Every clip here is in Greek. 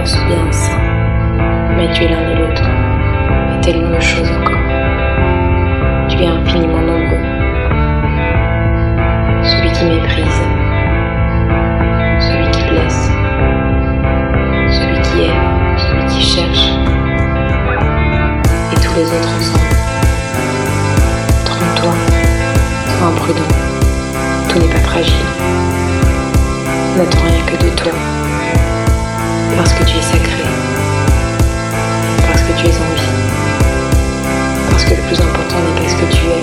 ou bien. Mais tu es l'un et l'autre. Et tellement de choses encore. Tu es infiniment nombreux. Celui qui méprise. Celui qui blesse. Celui qui aime. Celui qui cherche. Et tous les autres ensemble. Trompe-toi. Sois imprudent. Tout n'est pas fragile. N'attends rien que de toi. Parce que tu es sacré. Parce que tu es en vie. Parce que le plus important n'est pas ce que tu es,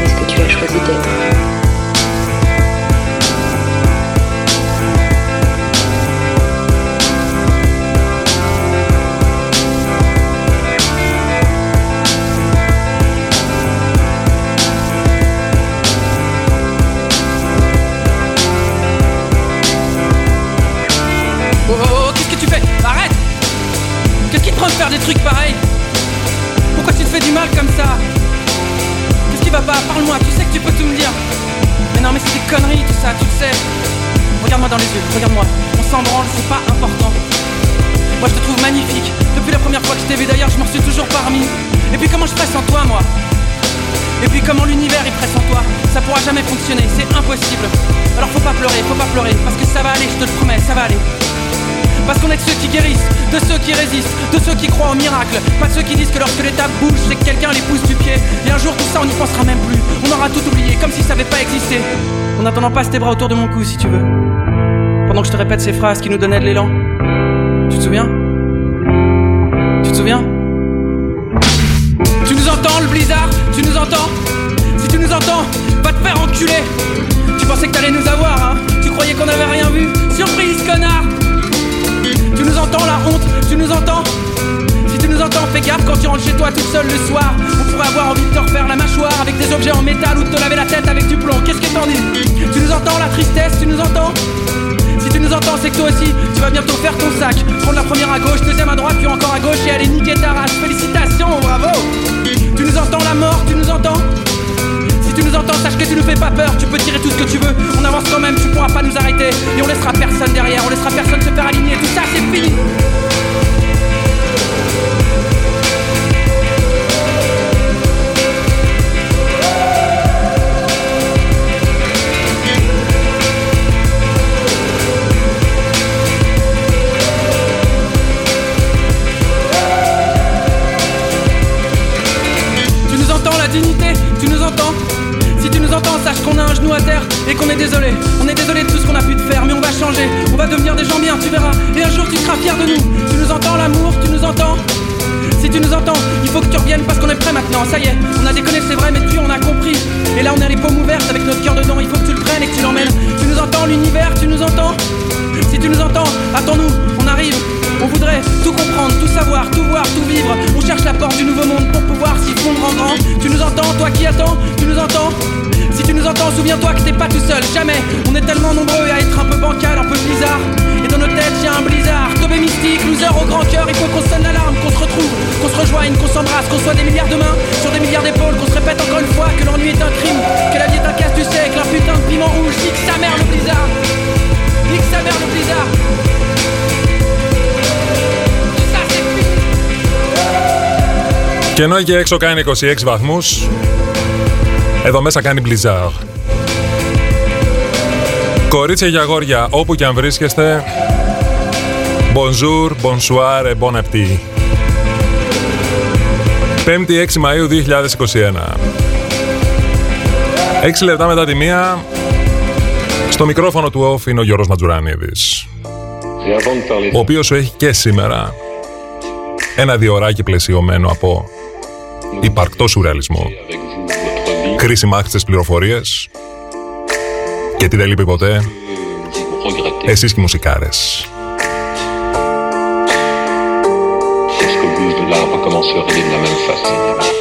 mais ce que tu as choisi d'être. Conneries tout ça, tu le sais. Regarde-moi dans les yeux, regarde-moi. On s'en branle, c'est pas important. Moi je te trouve magnifique. Depuis la première fois que je t'ai vu d'ailleurs, je m'en suis toujours parmi. Et puis comment je presse en toi, moi? Et puis comment l'univers il presse en toi? Ça pourra jamais fonctionner, c'est impossible. Alors faut pas pleurer, faut pas pleurer, parce que ça va aller, je te le promets, ça va aller. Parce qu'on est de ceux qui guérissent, de ceux qui résistent, de ceux qui croient au miracle. Pas de ceux qui disent que lorsque l'étape bouge, c'est que quelqu'un les pousse du pied. Et un jour tout ça on n'y pensera même plus. On aura tout oublié, comme si ça avait pas existé. En n'attendant pas tes bras autour de mon cou si tu veux. Pendant que je te répète ces phrases qui nous donnaient de l'élan. Tu te souviens? Tu te souviens? Tu nous entends le blizzard? Tu nous entends? Si tu nous entends, va te faire enculer Tu pensais que t'allais nous avoir, hein? Tu croyais qu'on avait rien vu? Surprise, connard entends la honte, tu nous entends Si tu nous entends, fais gaffe quand tu rentres chez toi toute seule le soir. On pourrait avoir envie de te refaire la mâchoire avec des objets en métal ou de te laver la tête avec du plomb. Qu'est-ce que t'en dis Tu nous entends la tristesse, tu nous entends si tu nous entends, c'est que toi aussi, tu vas bientôt faire ton sac. Prendre la première à gauche, deuxième à droite, puis encore à gauche et aller niquer ta race. Félicitations, bravo Tu nous entends la mort, tu nous entends tu nous entends, sache que tu nous fais pas peur, tu peux tirer tout ce que tu veux. On avance quand même, tu pourras pas nous arrêter. Et on laissera personne derrière, on laissera personne se faire aligner. Tout ça, c'est fini et qu'on est désolé. On est désolé de tout ce qu'on a pu te faire, mais on va changer. On va devenir des gens bien, tu verras. Et un jour tu seras fier de nous. Tu nous entends l'amour, tu nous entends? Si tu nous entends, il faut que tu reviennes parce qu'on est prêt maintenant, ça y est, on a déconné c'est vrai mais tu on a compris. Et là on a les paumes ouvertes avec notre cœur dedans, il faut que tu le prennes et que tu l'emmènes. Tu nous entends l'univers, tu nous entends? Si tu nous entends, attends-nous, on arrive. On voudrait tout comprendre, tout savoir, tout voir, tout vivre. On cherche la porte du nouveau monde pour pouvoir s'y fondre en grand. Tu nous entends, toi qui attends, tu nous entends? si tu nous entends, souviens-toi que t'es pas tout seul, jamais On est tellement nombreux à être un peu bancal, un peu bizarre Et dans nos têtes y'a un blizzard Tobé mystique, loser au grand cœur Il faut qu'on sonne l'alarme, qu'on se retrouve, qu'on se rejoigne, qu'on s'embrasse Qu'on soit des milliards de mains, sur des milliards d'épaules Qu'on se répète encore une fois que l'ennui est un crime Que la vie est un casse du siècle, un putain de piment rouge Nique sa mère le blizzard Nique sa mère le blizzard Tout ça c'est fini Και ενώ εκεί έξω κάνει 26 βαθμούς, εδώ μέσα κάνει μπλιζάρ. Κορίτσια και αγόρια, όπου και αν βρίσκεστε, bonjour, bonsoir et bon appétit. 5η 6 Μαΐου 2021. 6 λεπτά μετά τη μία, στο μικρόφωνο του off είναι ο Γιώργος Ματζουράνιδης, ο οποίος σου έχει και σήμερα ένα διωράκι πλαισιωμένο από υπαρκτό σουρεαλισμό, χρήσιμα άχτιστες πληροφορίες και τι δεν λείπει ποτέ, εσείς και οι μουσικάρες. Est-ce que le blues de l'art recommencerait de la même façon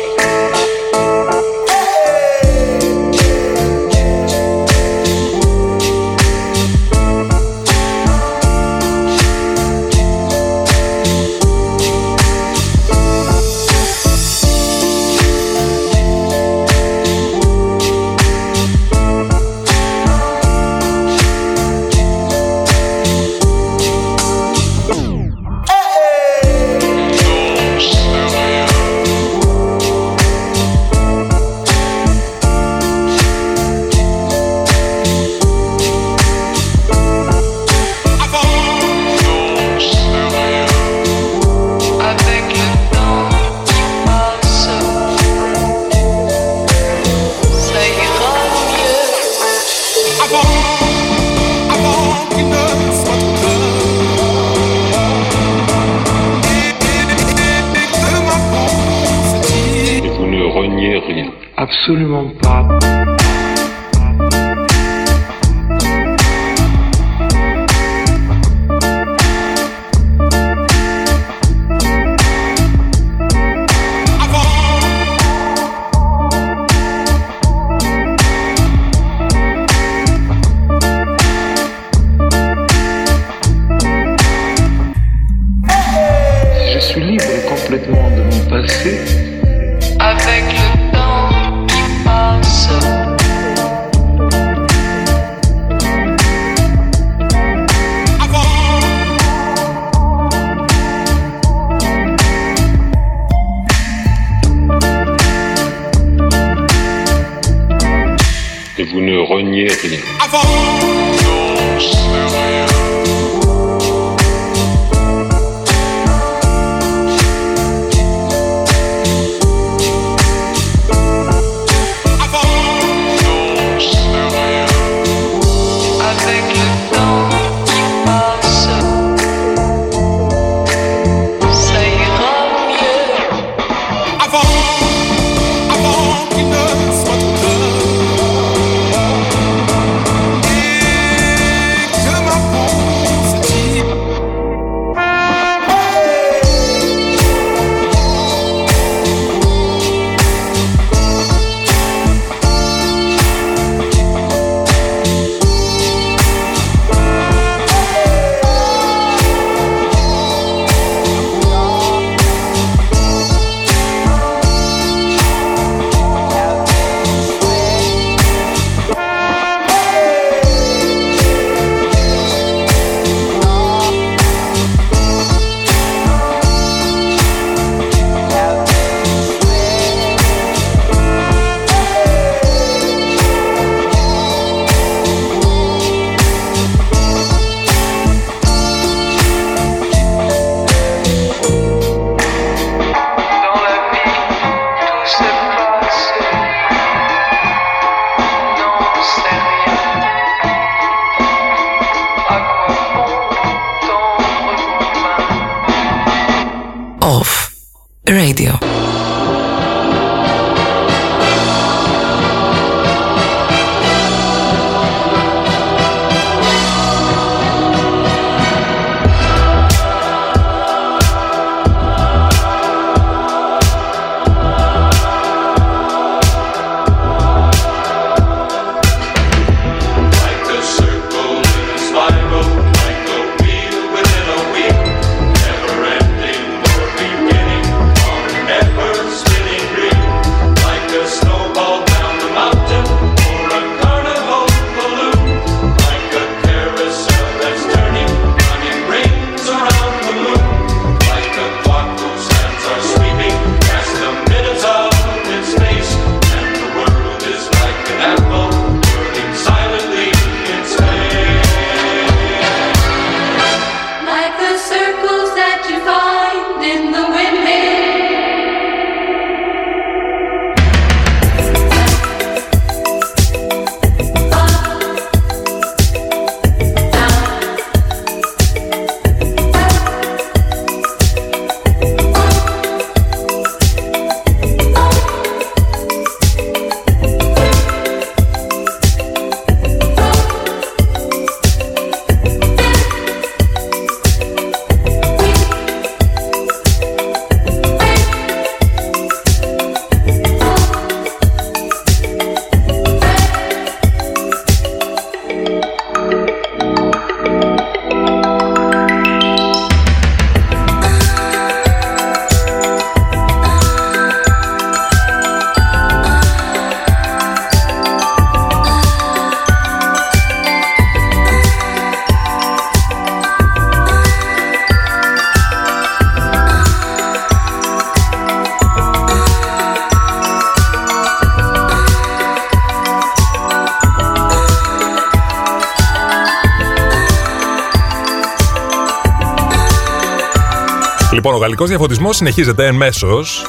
ο γαλλικός διαφωτισμός συνεχίζεται εν μέσος,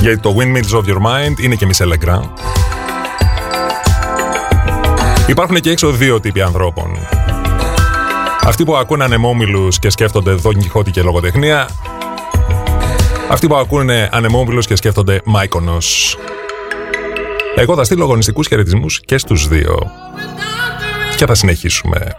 γιατί το Windmills of Your Mind είναι και Michel Legrand. Υπάρχουν και έξω δύο τύποι ανθρώπων. Αυτοί που ακούνε ανεμόμυλους και σκέφτονται Δον Κιχώτη και λογοτεχνία. Αυτοί που ακούνε ανεμόμυλους και σκέφτονται Μάικονος. Εγώ θα στείλω αγωνιστικούς χαιρετισμούς και στους δύο. Και θα συνεχίσουμε.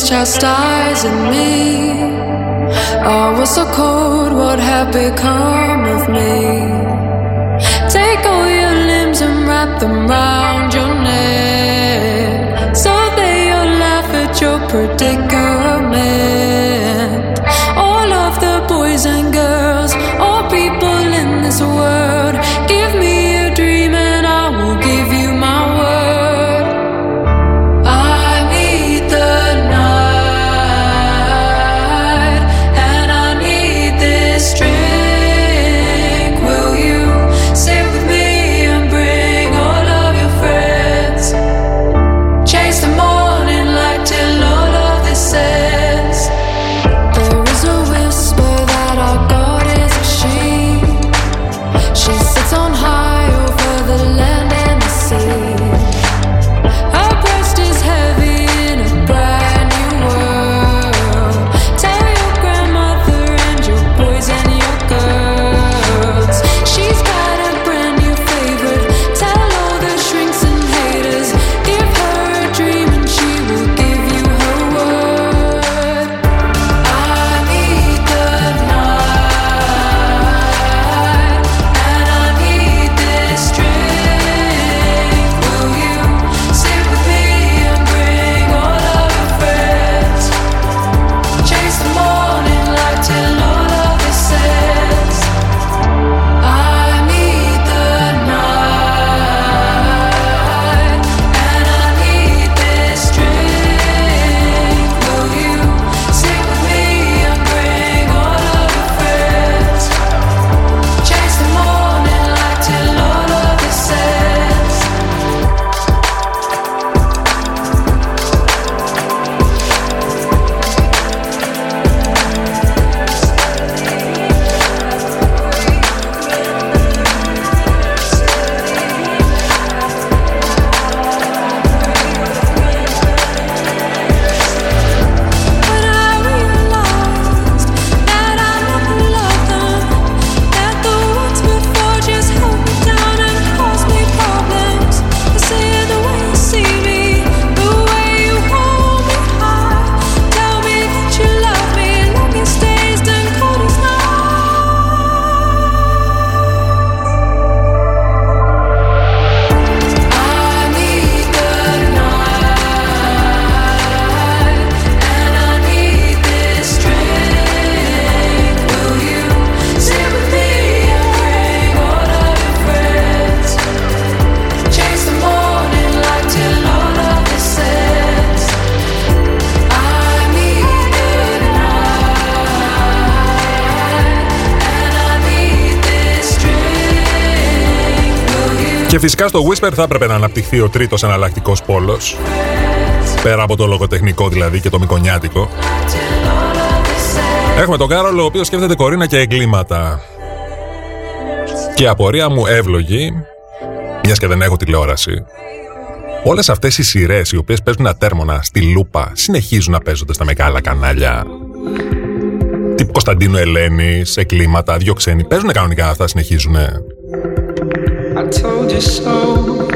always chastising me. Oh, I was so cold, what had become of me? Take all your limbs and wrap them round your φυσικά στο Whisper θα έπρεπε να αναπτυχθεί ο τρίτος εναλλακτικός πόλος. Πέρα από το λογοτεχνικό δηλαδή και το μικονιάτικο. Έχουμε τον Κάρολο, ο οποίος σκέφτεται κορίνα και εγκλήματα. Και η απορία μου εύλογη, μιας και δεν έχω τηλεόραση, όλες αυτές οι σειρές οι οποίες παίζουν ατέρμονα στη λούπα συνεχίζουν να παίζονται στα μεγάλα κανάλια. Τύπου Κωνσταντίνου Ελένης, σε κλίματα, δύο ξένοι. Παίζουν κανονικά αυτά, συνεχίζουν. I told you so.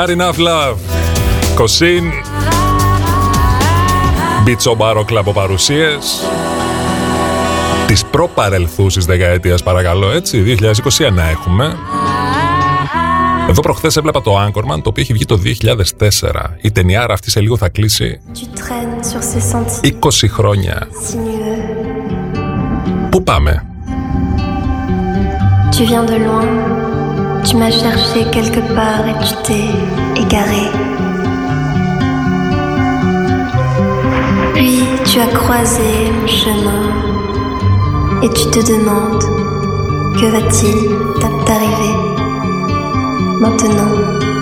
Not enough love. Κοσίν. Μπίτσο μπάροκλα από παρουσίες. Της προπαρελθούσης δεκαετίας παρακαλώ έτσι. 2021 έχουμε. Εδώ προχθές έβλεπα το Anchorman, το οποίο έχει βγει το 2004. Η ταινιάρα αυτή σε λίγο θα κλείσει 20 χρόνια. Πού πάμε; Tu viens de loin. Tu m'as cherché quelque part et tu t'es égaré. Puis tu as croisé mon chemin et tu te demandes que va-t-il t'arriver? Maintenant.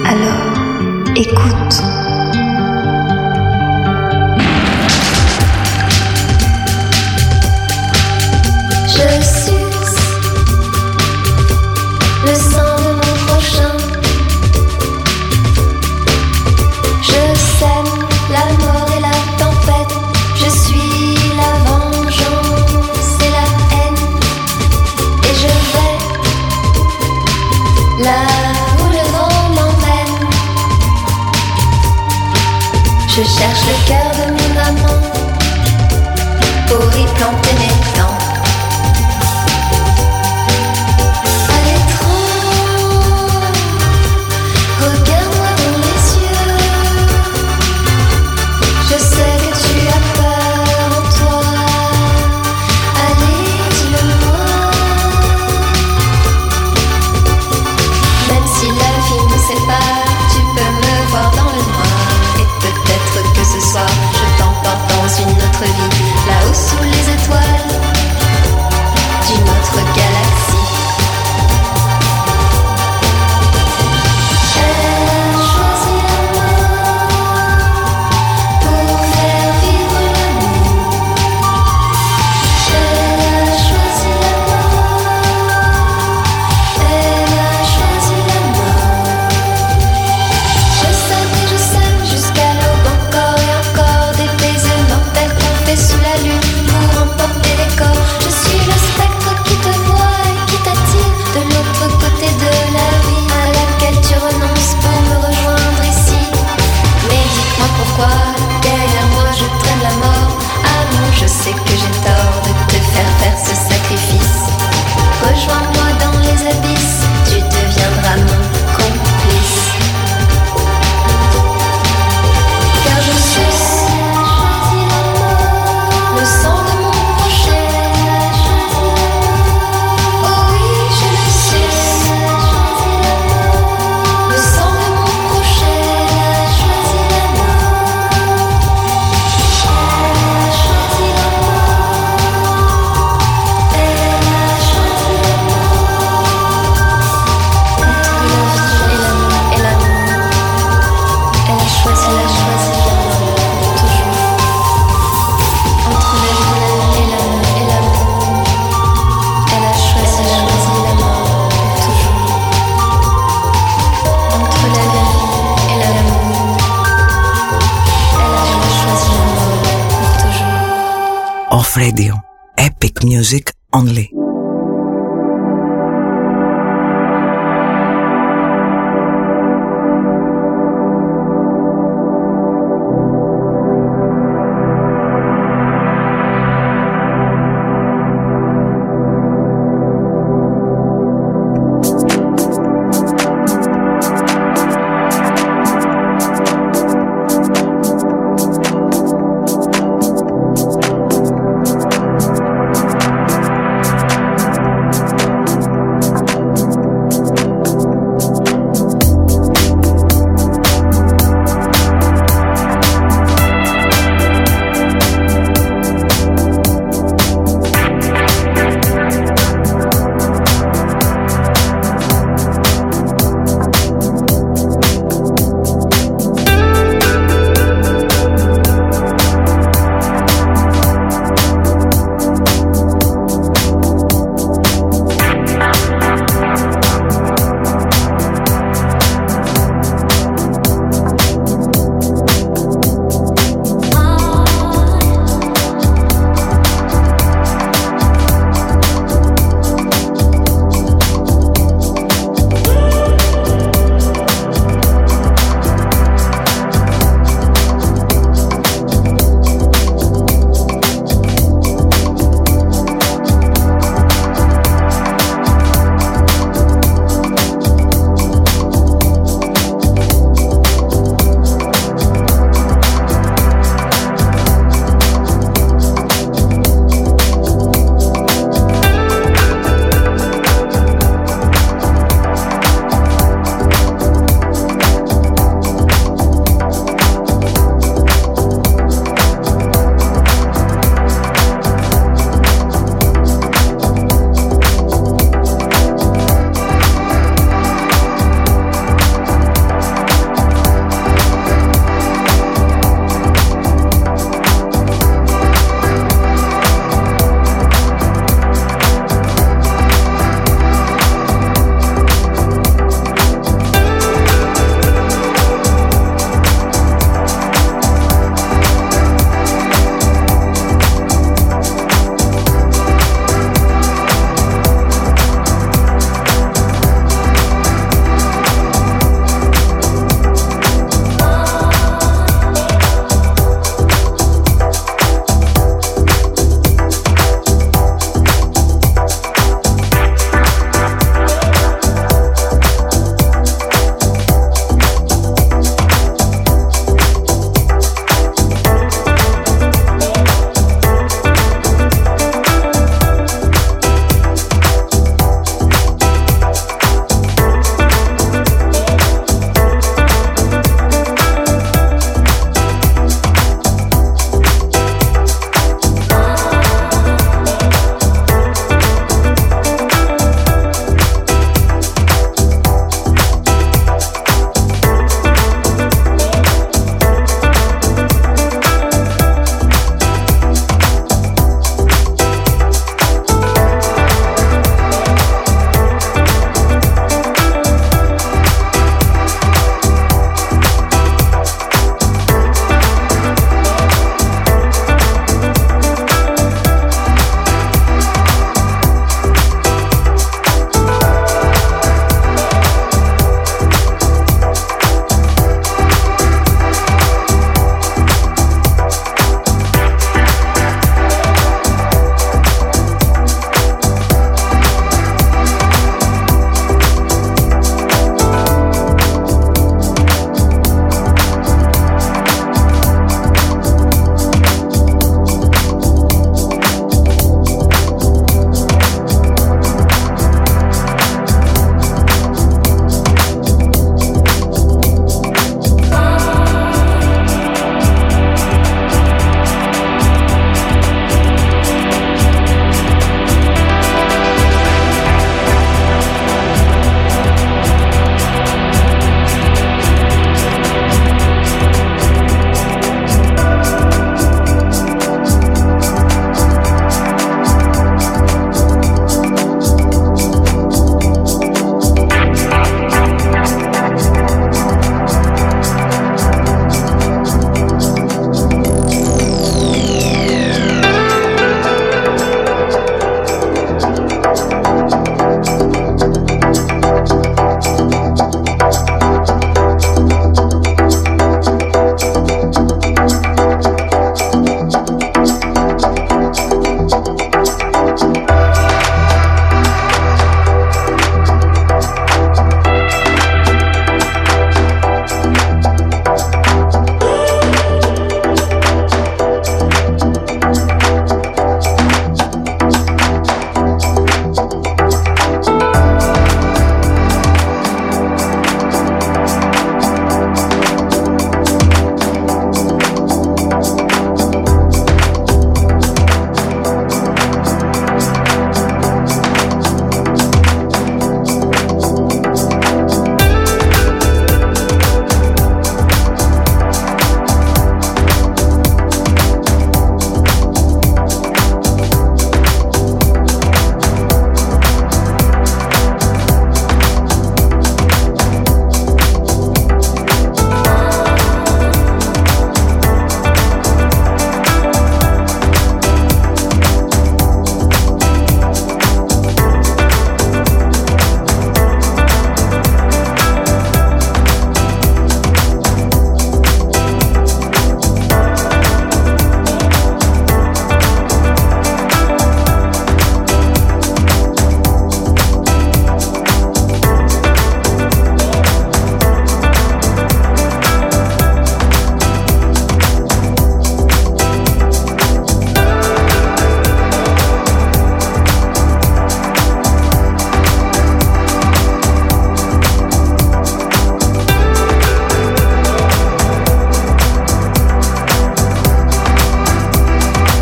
Alors, écoute. together.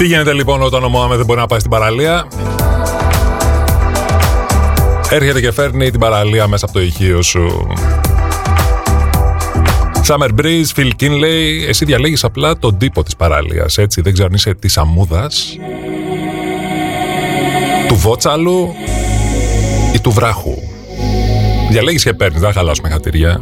Τι γίνεται λοιπόν όταν ο Μωάμεθ δεν μπορεί να πάει στην παραλία; Έρχεται και φέρνει την παραλία μέσα από το ηχείο σου. Summer Breeze, Phil Kinley, εσύ διαλέγεις απλά τον τύπο της παραλίας, έτσι, δεν ξέρω αν είσαι της αμμούδας, του βότσαλου ή του βράχου. Διαλέγεις και παίρνεις, δεν χαλάσουμε χατηριά.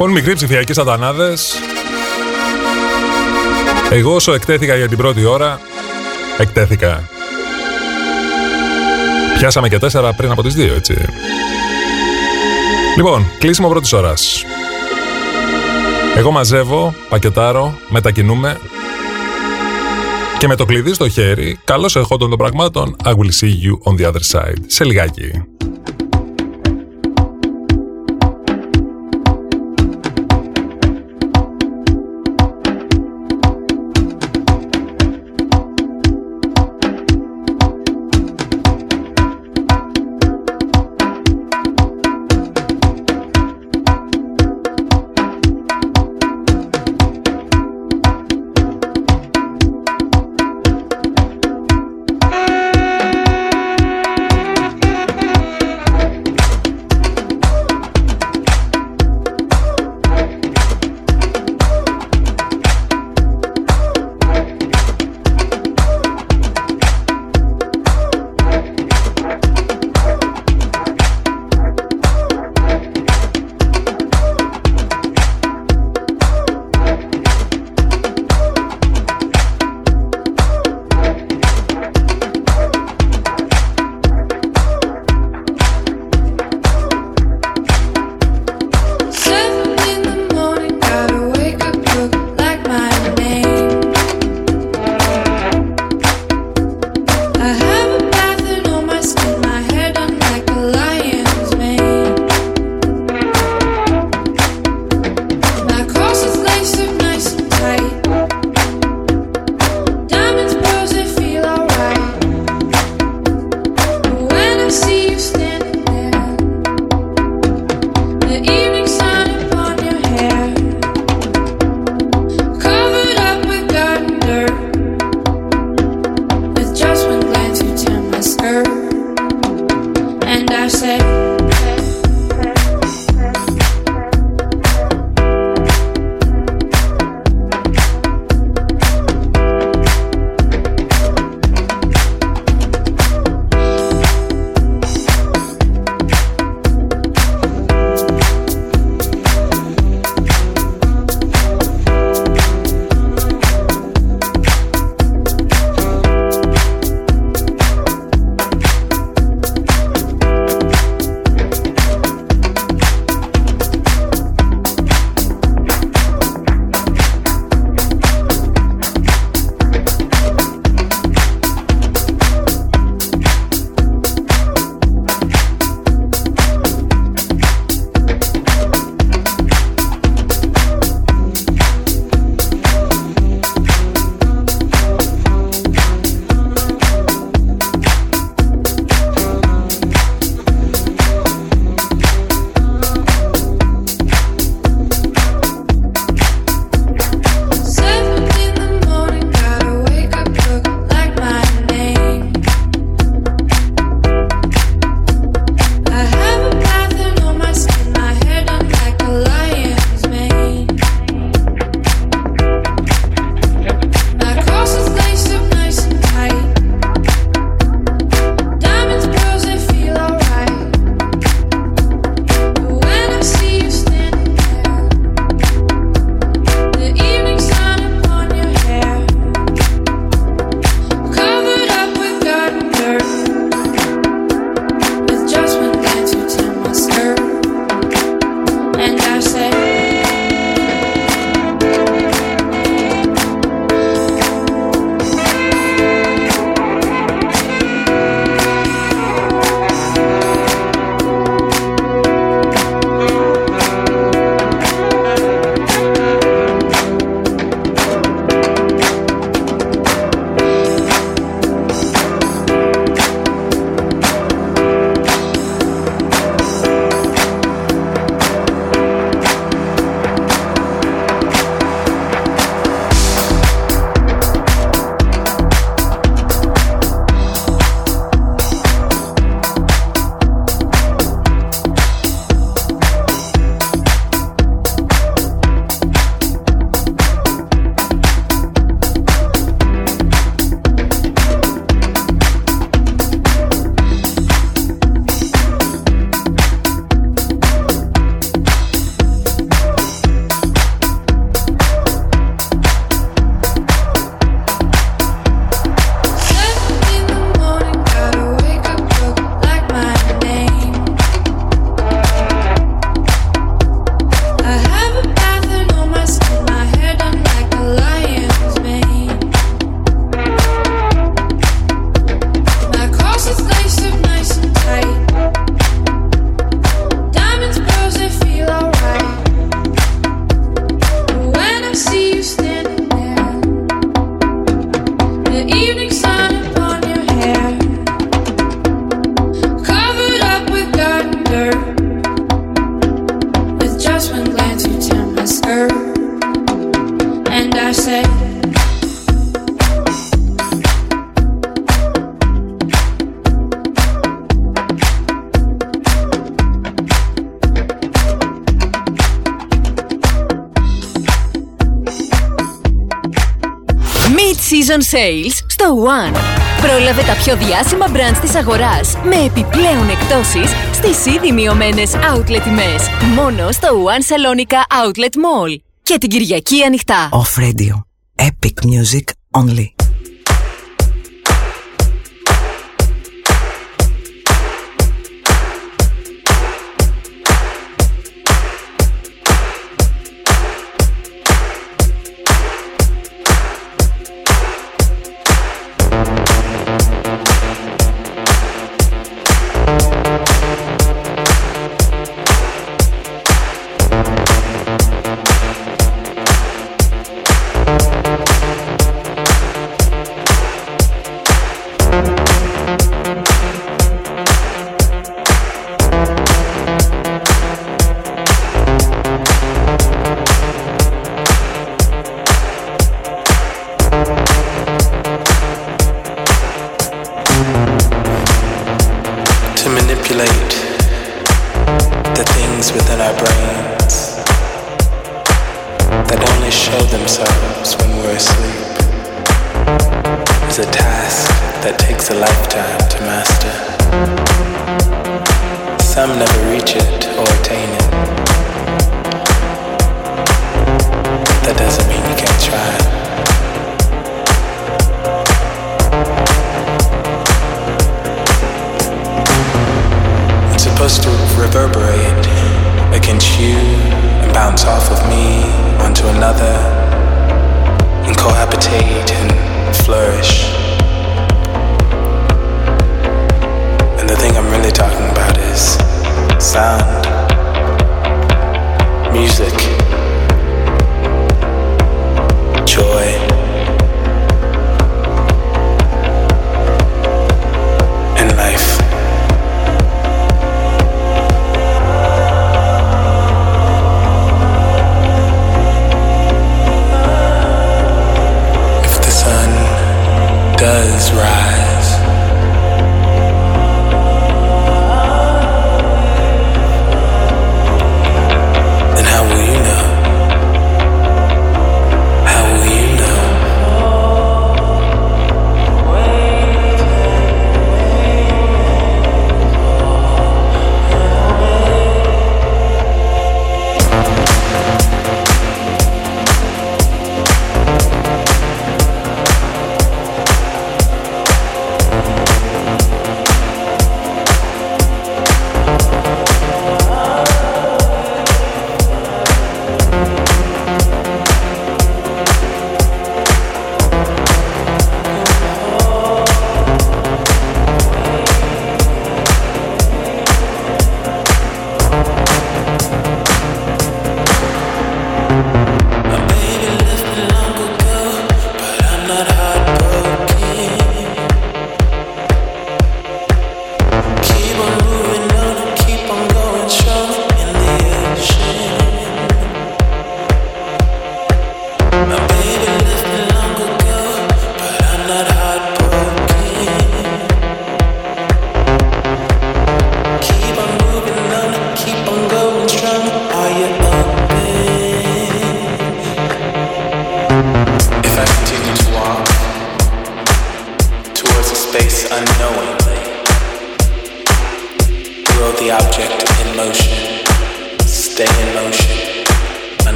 Λοιπόν, μικροί ψηφιακοί σατανάδες, εγώ όσο εκτέθηκα για την πρώτη ώρα, εκτέθηκα. Πιάσαμε και τέσσερα πριν από τις δύο, έτσι. Λοιπόν, κλείσιμο πρώτης ώρας. Εγώ μαζεύω, πακετάρω, μετακινούμε και με το κλειδί στο χέρι, καλώς εχόντων των πραγμάτων, I will see you on the other side. Σε λιγάκι. Sales στο One. Πρόλαβε τα πιο διάσημα brands της αγοράς με επιπλέον εκτόσεις στις ήδη μειωμένες outlet τιμές. Μόνο στο One Salonica Outlet Mall. Και την Κυριακή ανοιχτά. Off Radio. Epic Music Only.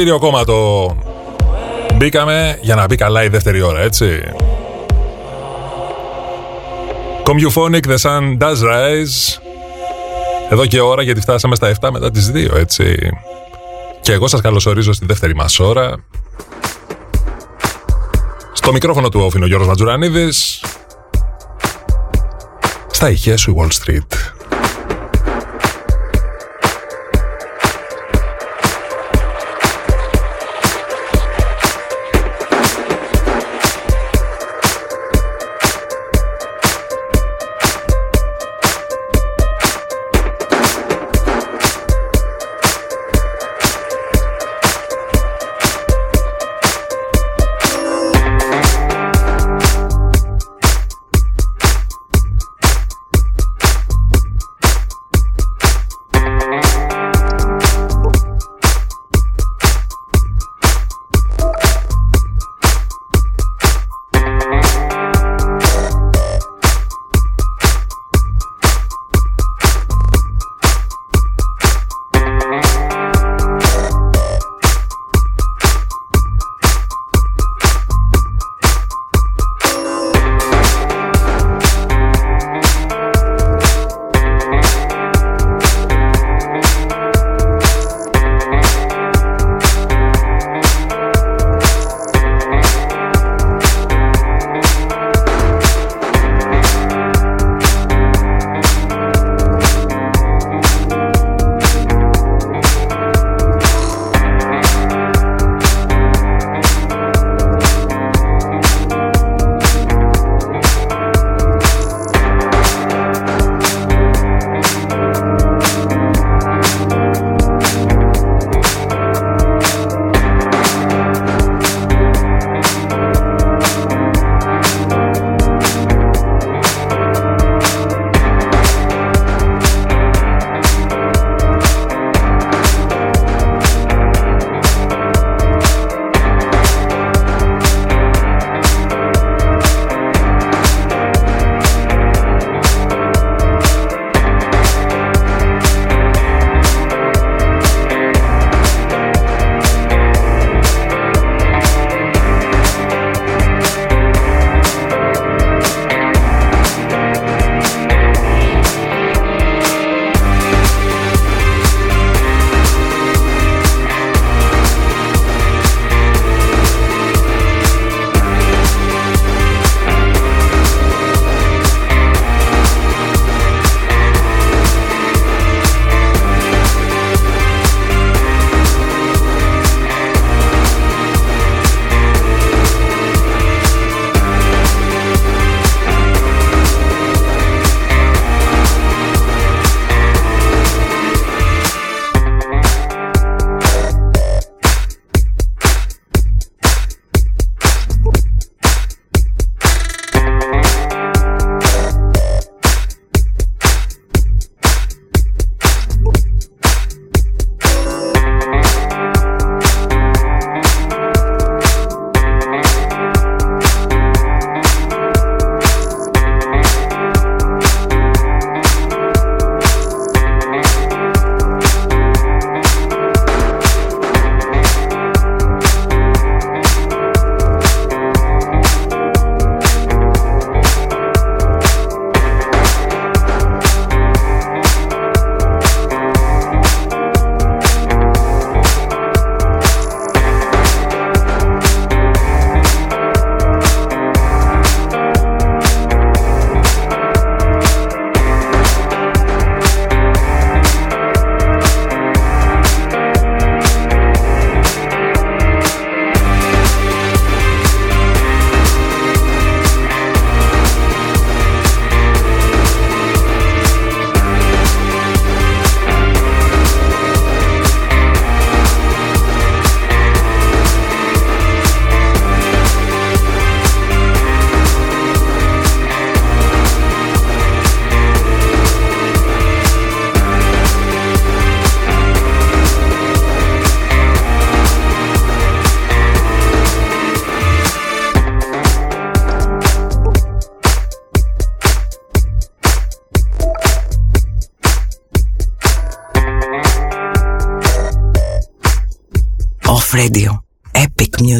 Κτίριο ακόμα το μπήκαμε για να μπει καλά η δεύτερη ώρα, έτσι. Comeuphonic, The Sun Does Rise. Εδώ και ώρα γιατί φτάσαμε στα 7 μετά τις 2, έτσι. Και εγώ σας καλωσορίζω στη δεύτερη μας ώρα. Στο μικρόφωνο του όφινο Γιώργος Ματζουρανίδης. Στα ηχεία σου Wall Street.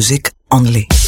music only.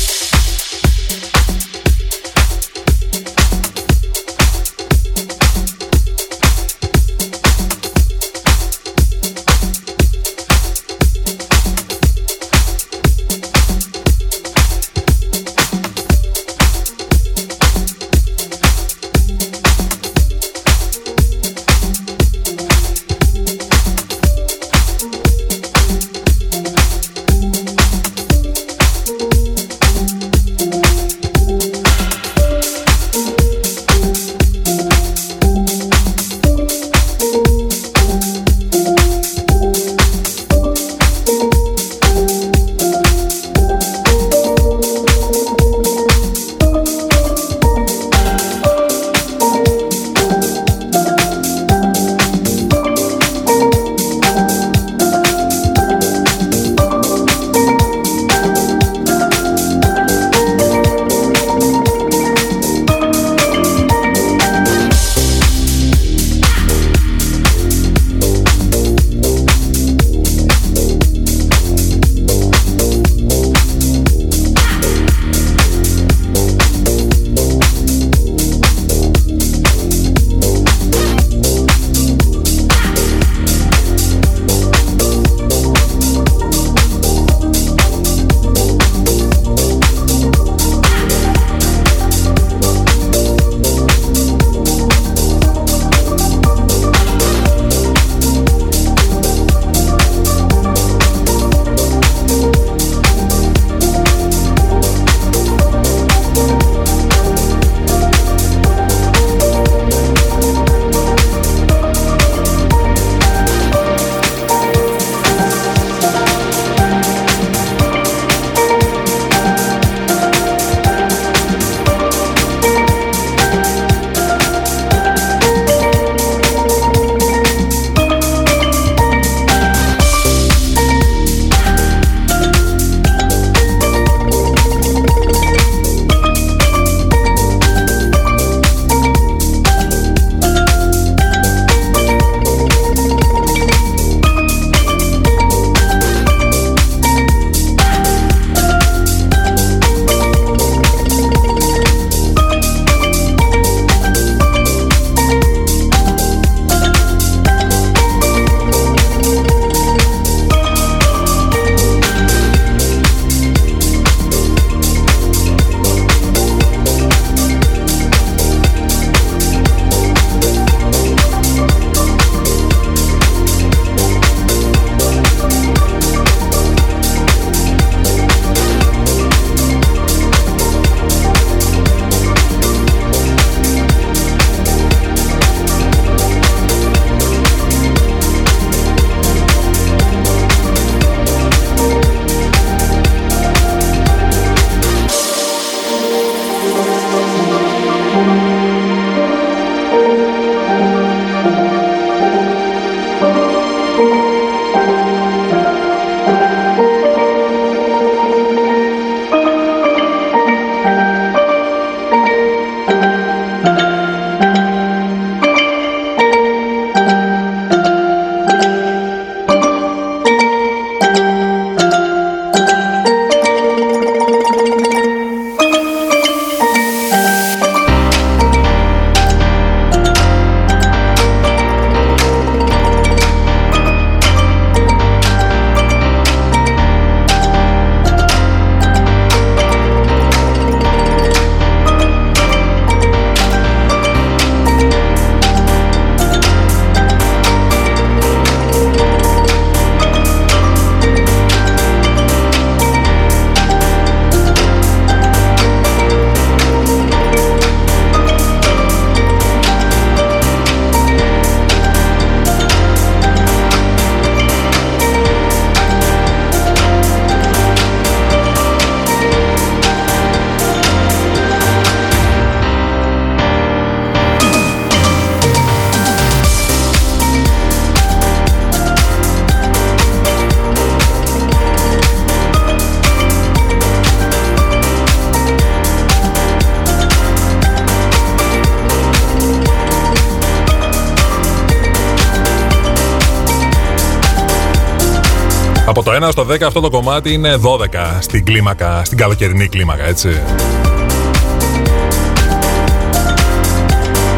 Στο 10 αυτό το κομμάτι είναι 12 στην κλίμακα, στην καλοκαιρινή κλίμακα, έτσι.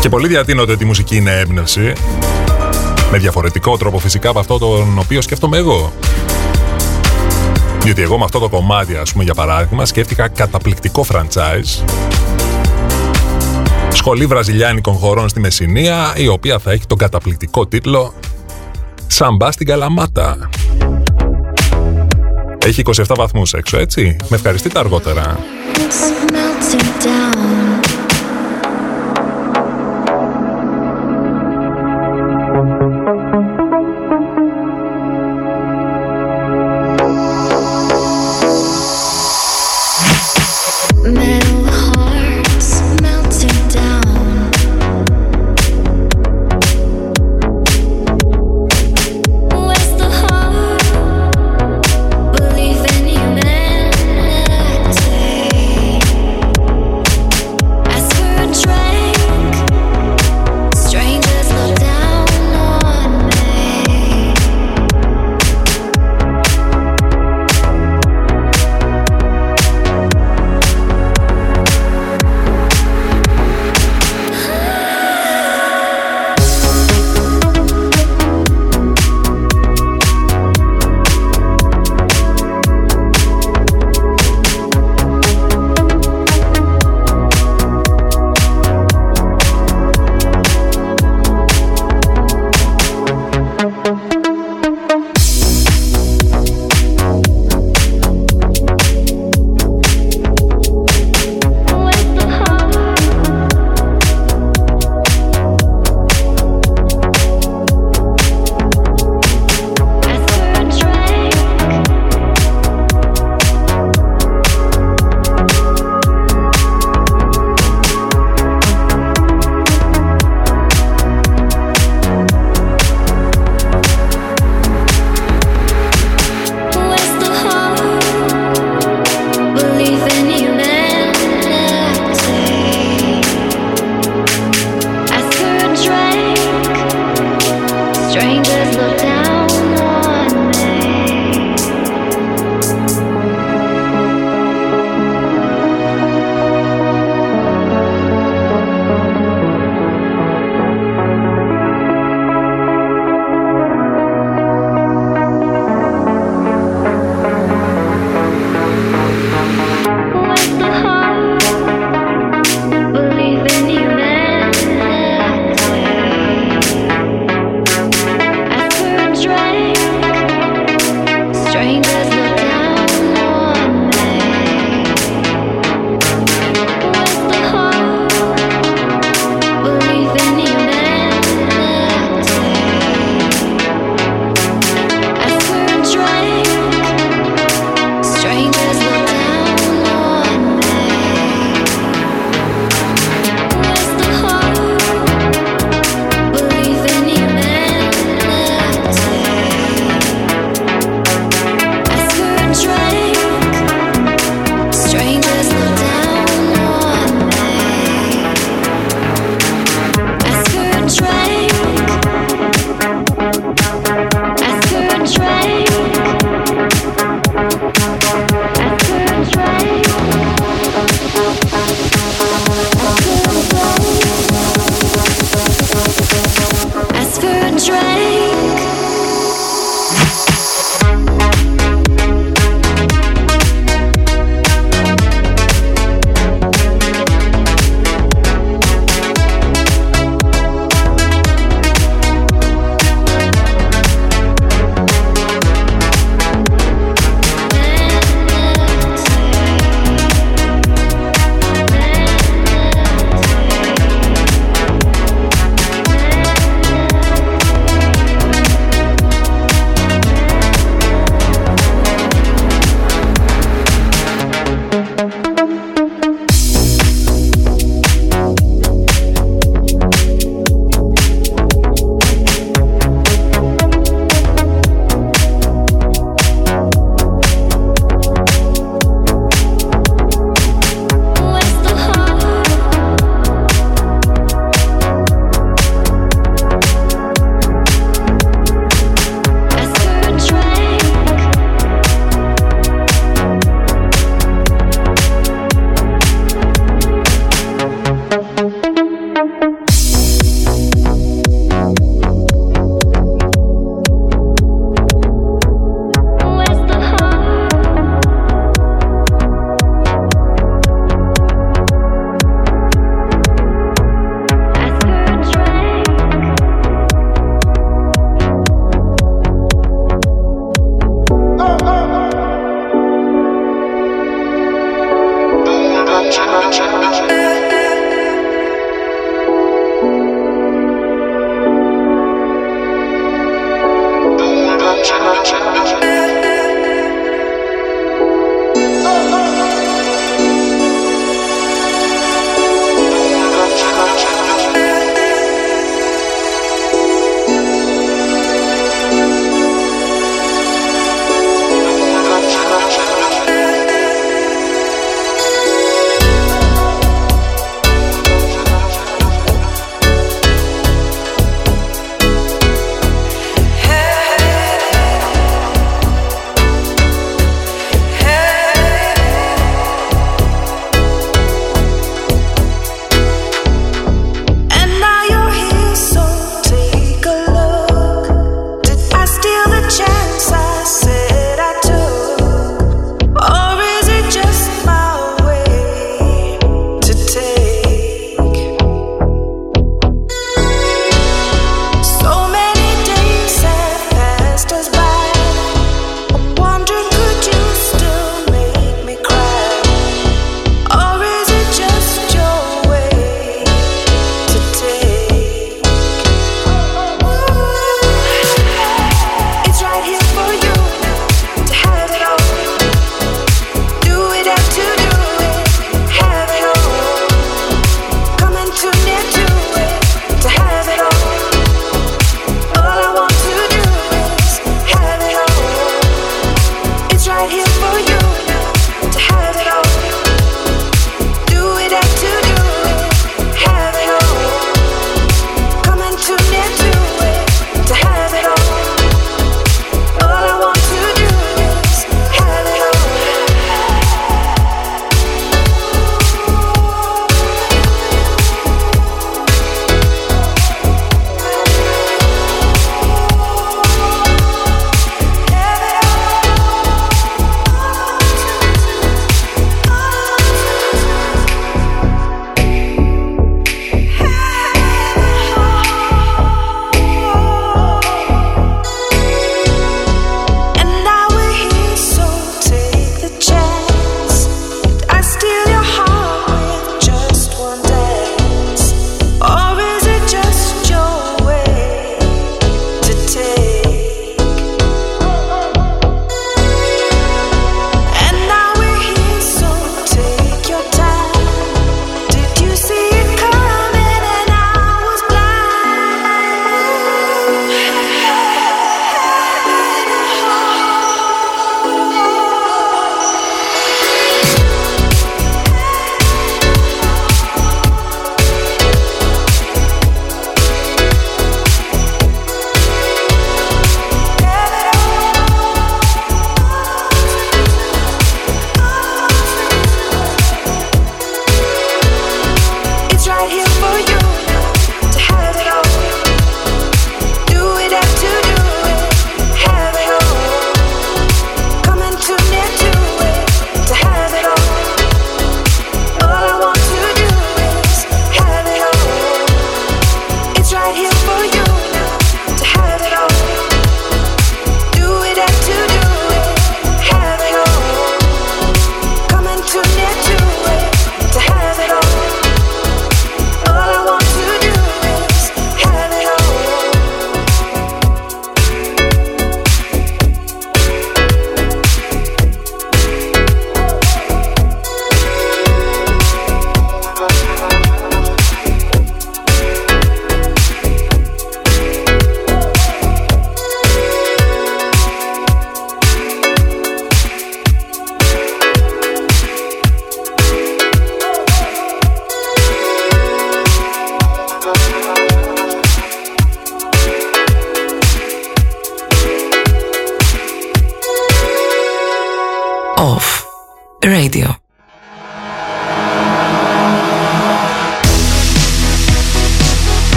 Και πολλοί διατείνονται ότι η μουσική είναι έμπνευση. Με διαφορετικό τρόπο φυσικά από αυτό τον οποίο σκέφτομαι εγώ. Διότι εγώ με αυτό το κομμάτι, ας πούμε για παράδειγμα, σκέφτηκα καταπληκτικό franchise Σχολή Βραζιλιάνικων χωρών στη Μεσσηνία, η οποία θα έχει τον καταπληκτικό τίτλο «Σαμπά στην Καλαμάτα». Έχει 27 βαθμούς έξω, έτσι. Με ευχαριστείτε αργότερα.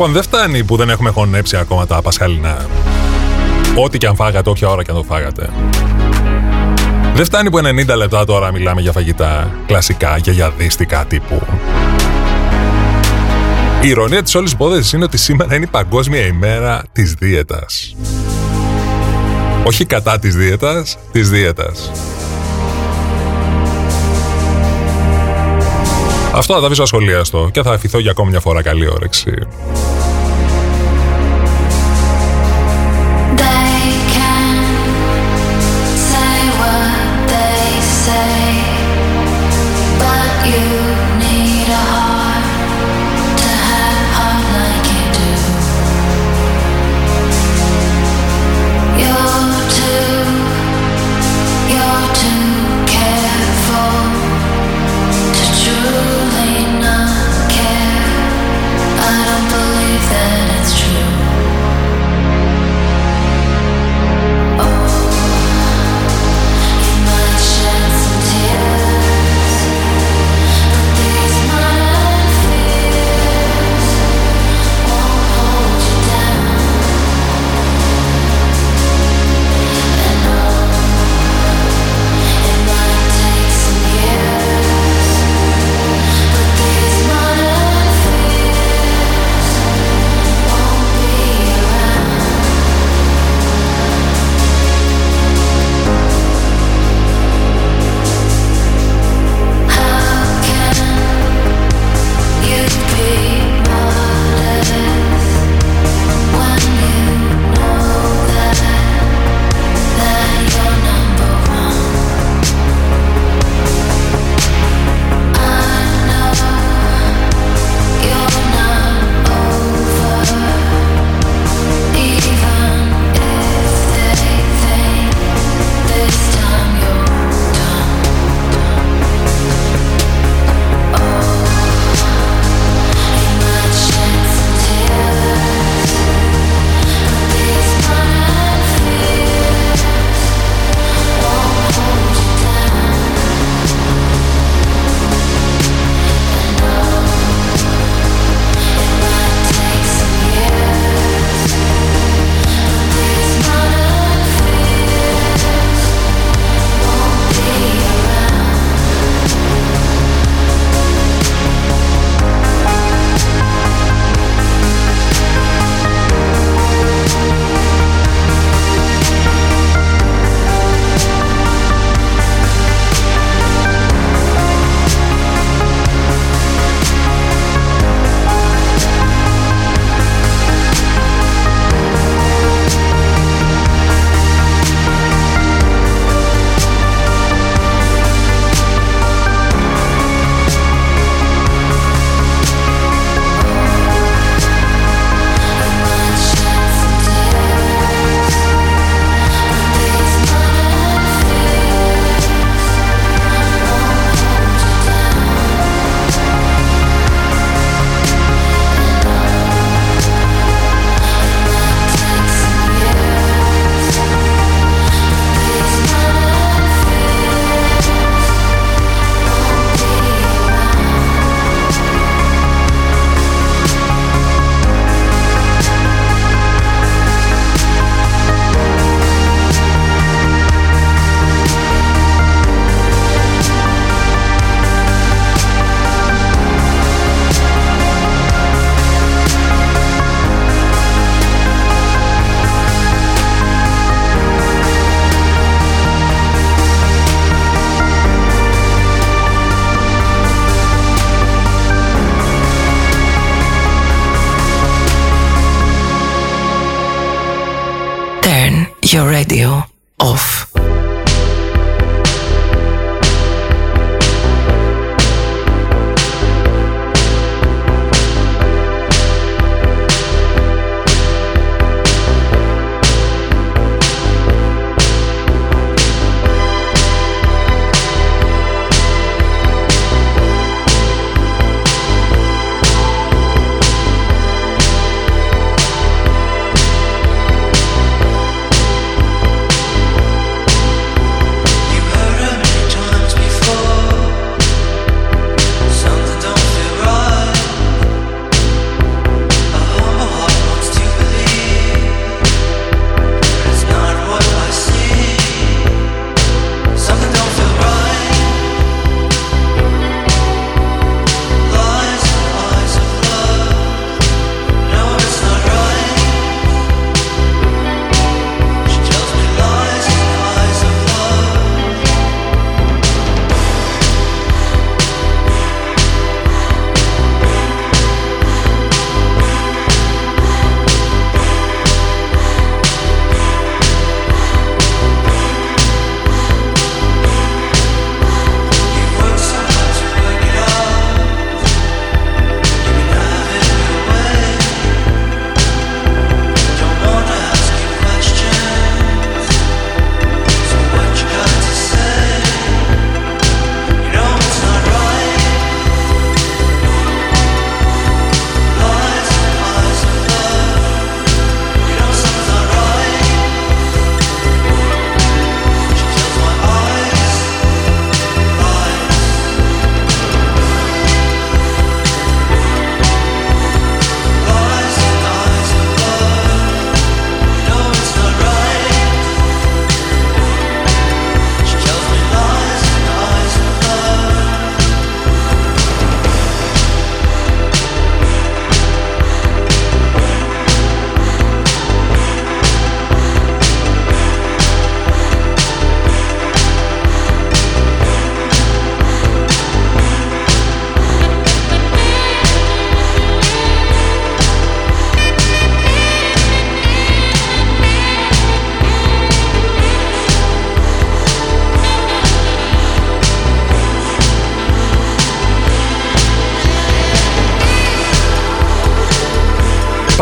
Λοιπόν, δεν φτάνει που δεν έχουμε χωνέψει ακόμα τα πασχαλινά. Ό,τι και αν φάγατε, όποια ώρα και αν το φάγατε. Δεν φτάνει που 90 λεπτά τώρα μιλάμε για φαγητά κλασικά και για δίστικα τύπου. Η ηρωνία της όλης υπόθεσης είναι ότι σήμερα είναι η παγκόσμια ημέρα της δίαιτας. Όχι κατά της δίαιτας, της δίαιτας. Αυτό θα τα αφήσω ασχολίαστο και θα αφηθώ για ακόμη μια φορά καλή όρεξη.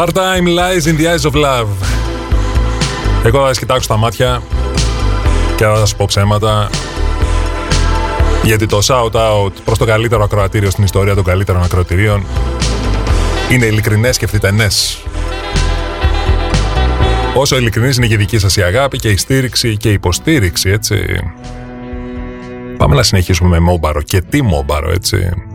Part-time lies in the eyes of love. Εγώ θα σας κοιτάξω στα μάτια και θα σας πω ψέματα. Γιατί το shout-out προς το καλύτερο ακροατήριο στην ιστορία των καλύτερων ακροατηρίων είναι ειλικρινές και φθητενές. Όσο ειλικρινής είναι και η δική σας η αγάπη και η στήριξη και η υποστήριξη, έτσι. Πάμε να συνεχίσουμε με μόμπαρο. Και τι μόμπαρο, έτσι.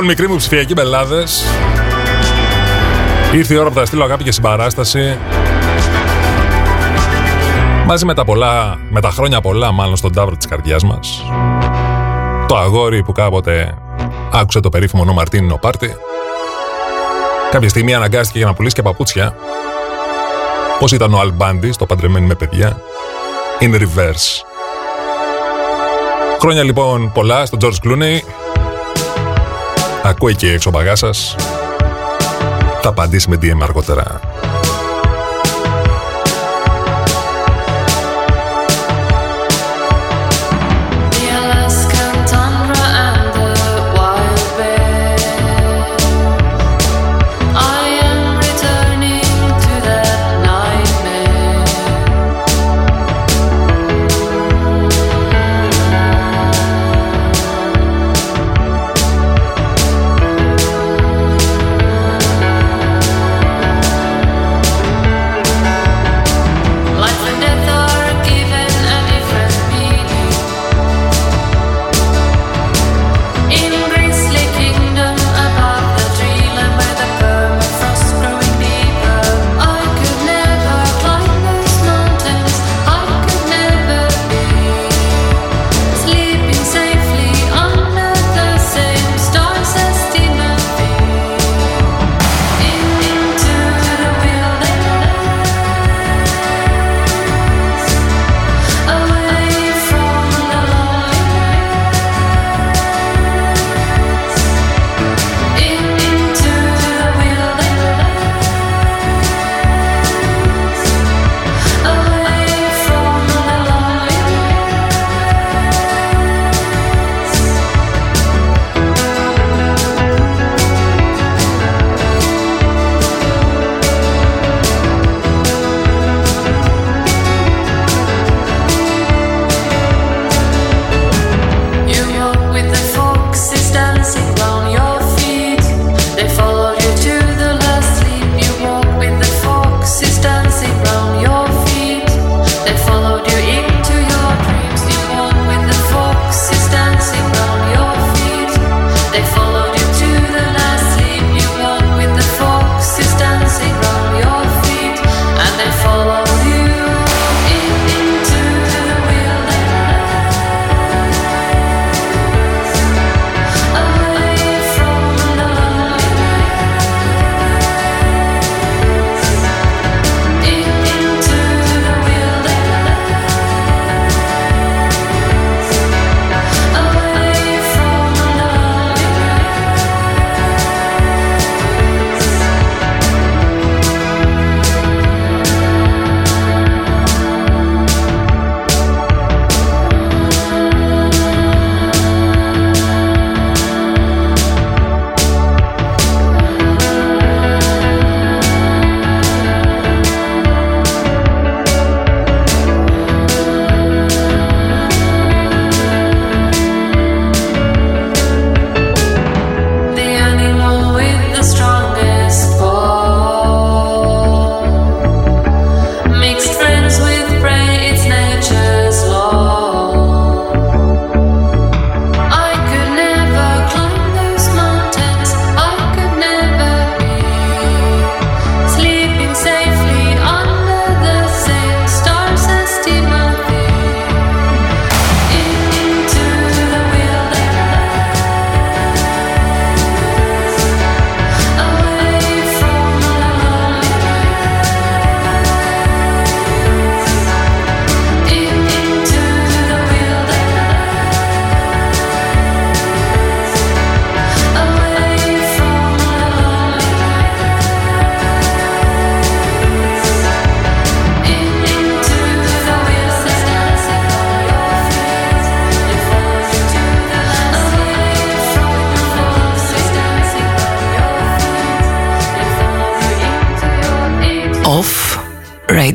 Λοιπόν, μικροί μου ψηφιακοί μπελάδε. Ήρθε η ώρα που θα στείλω αγάπη και συμπαράσταση. Μαζί με τα πολλά, με τα χρόνια πολλά μάλλον στον τάβρο της καρδιάς μας. Το αγόρι που κάποτε άκουσε το περίφημο νο Μαρτίνινο Πάρτι. Κάποια στιγμή αναγκάστηκε για να πουλήσει και παπούτσια. Πώς ήταν ο Αλμπάντι το παντρεμένο με παιδιά. In reverse. Χρόνια λοιπόν πολλά στον George Clooney. Ακούει και έξω μπαγάς σας. Θα απαντήσει με DM αργότερα.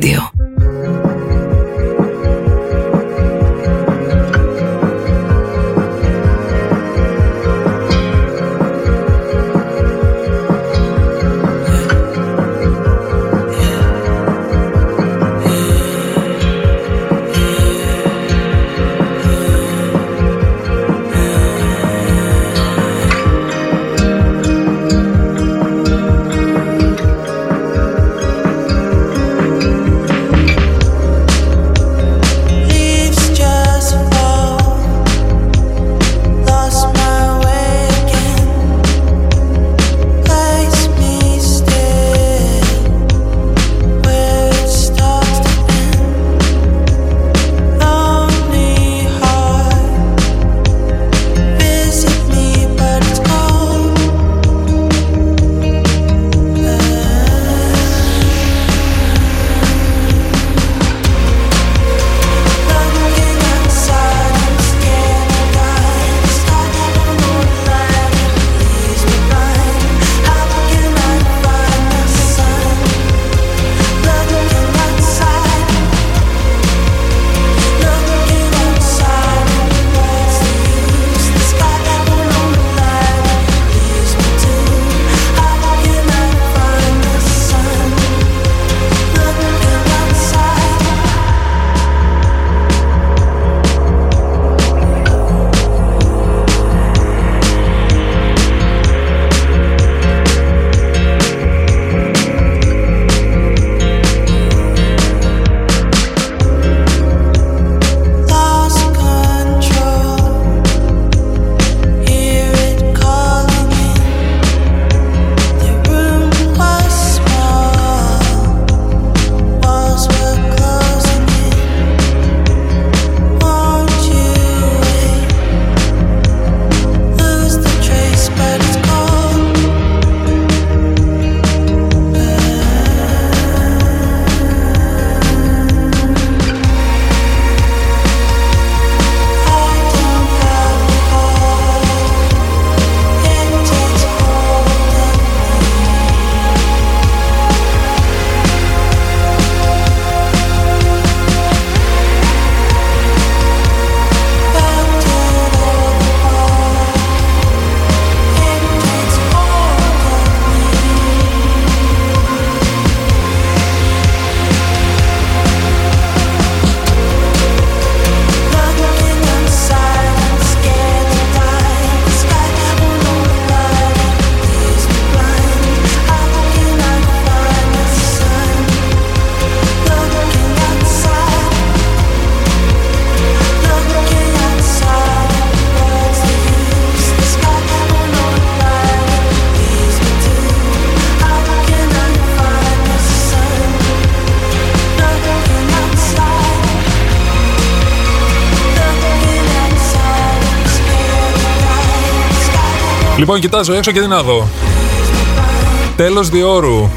Radio. Λοιπόν, κοιτάζω έξω και τι να δω. Τέλος διόρου.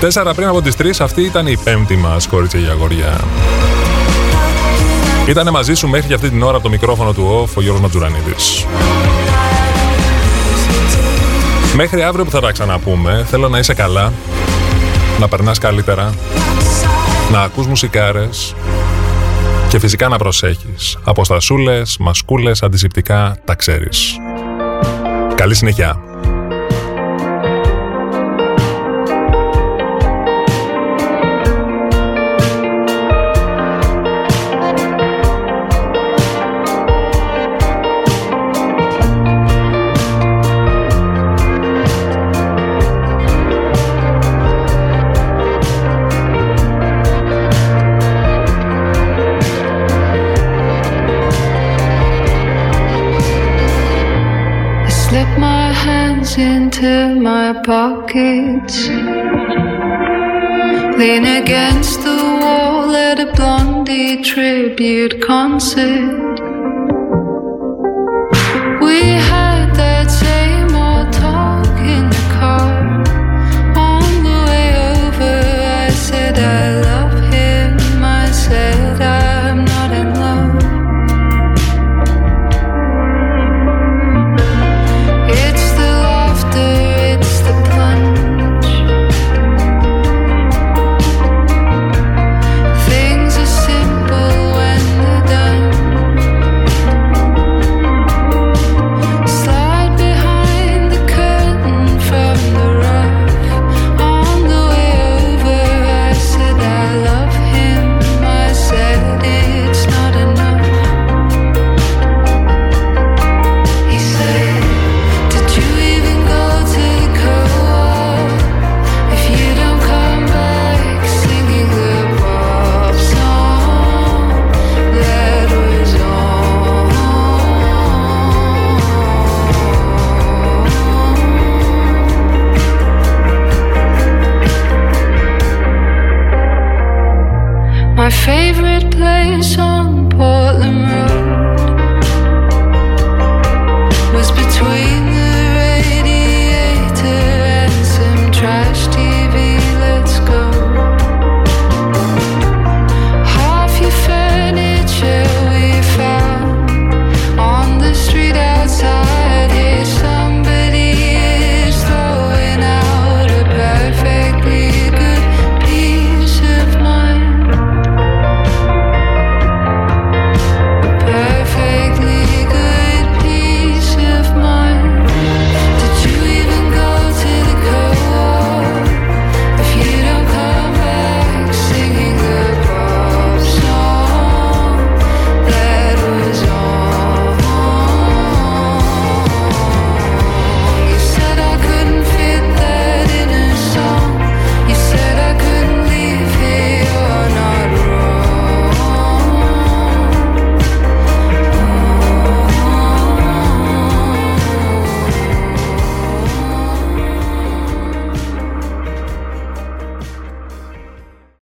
Τέσσερα πριν από τις τρεις, αυτή ήταν η πέμπτη μας, κορίτσια για αγόρια. Ήτανε μαζί σου μέχρι και αυτή την ώρα από το μικρόφωνο του OFF ο Γιώργος Ματζουρανίδης. Μέχρι αύριο που θα τα ξαναπούμε, θέλω να είσαι καλά, να περνάς καλύτερα, να ακούς μουσικάρες και φυσικά να προσέχεις. Αποστασούλες, μασκούλες, αντισηπτικά, τα ξέρεις. Καλή συνέχεια. Pockets. Lean against the wall at a blondie tribute concert.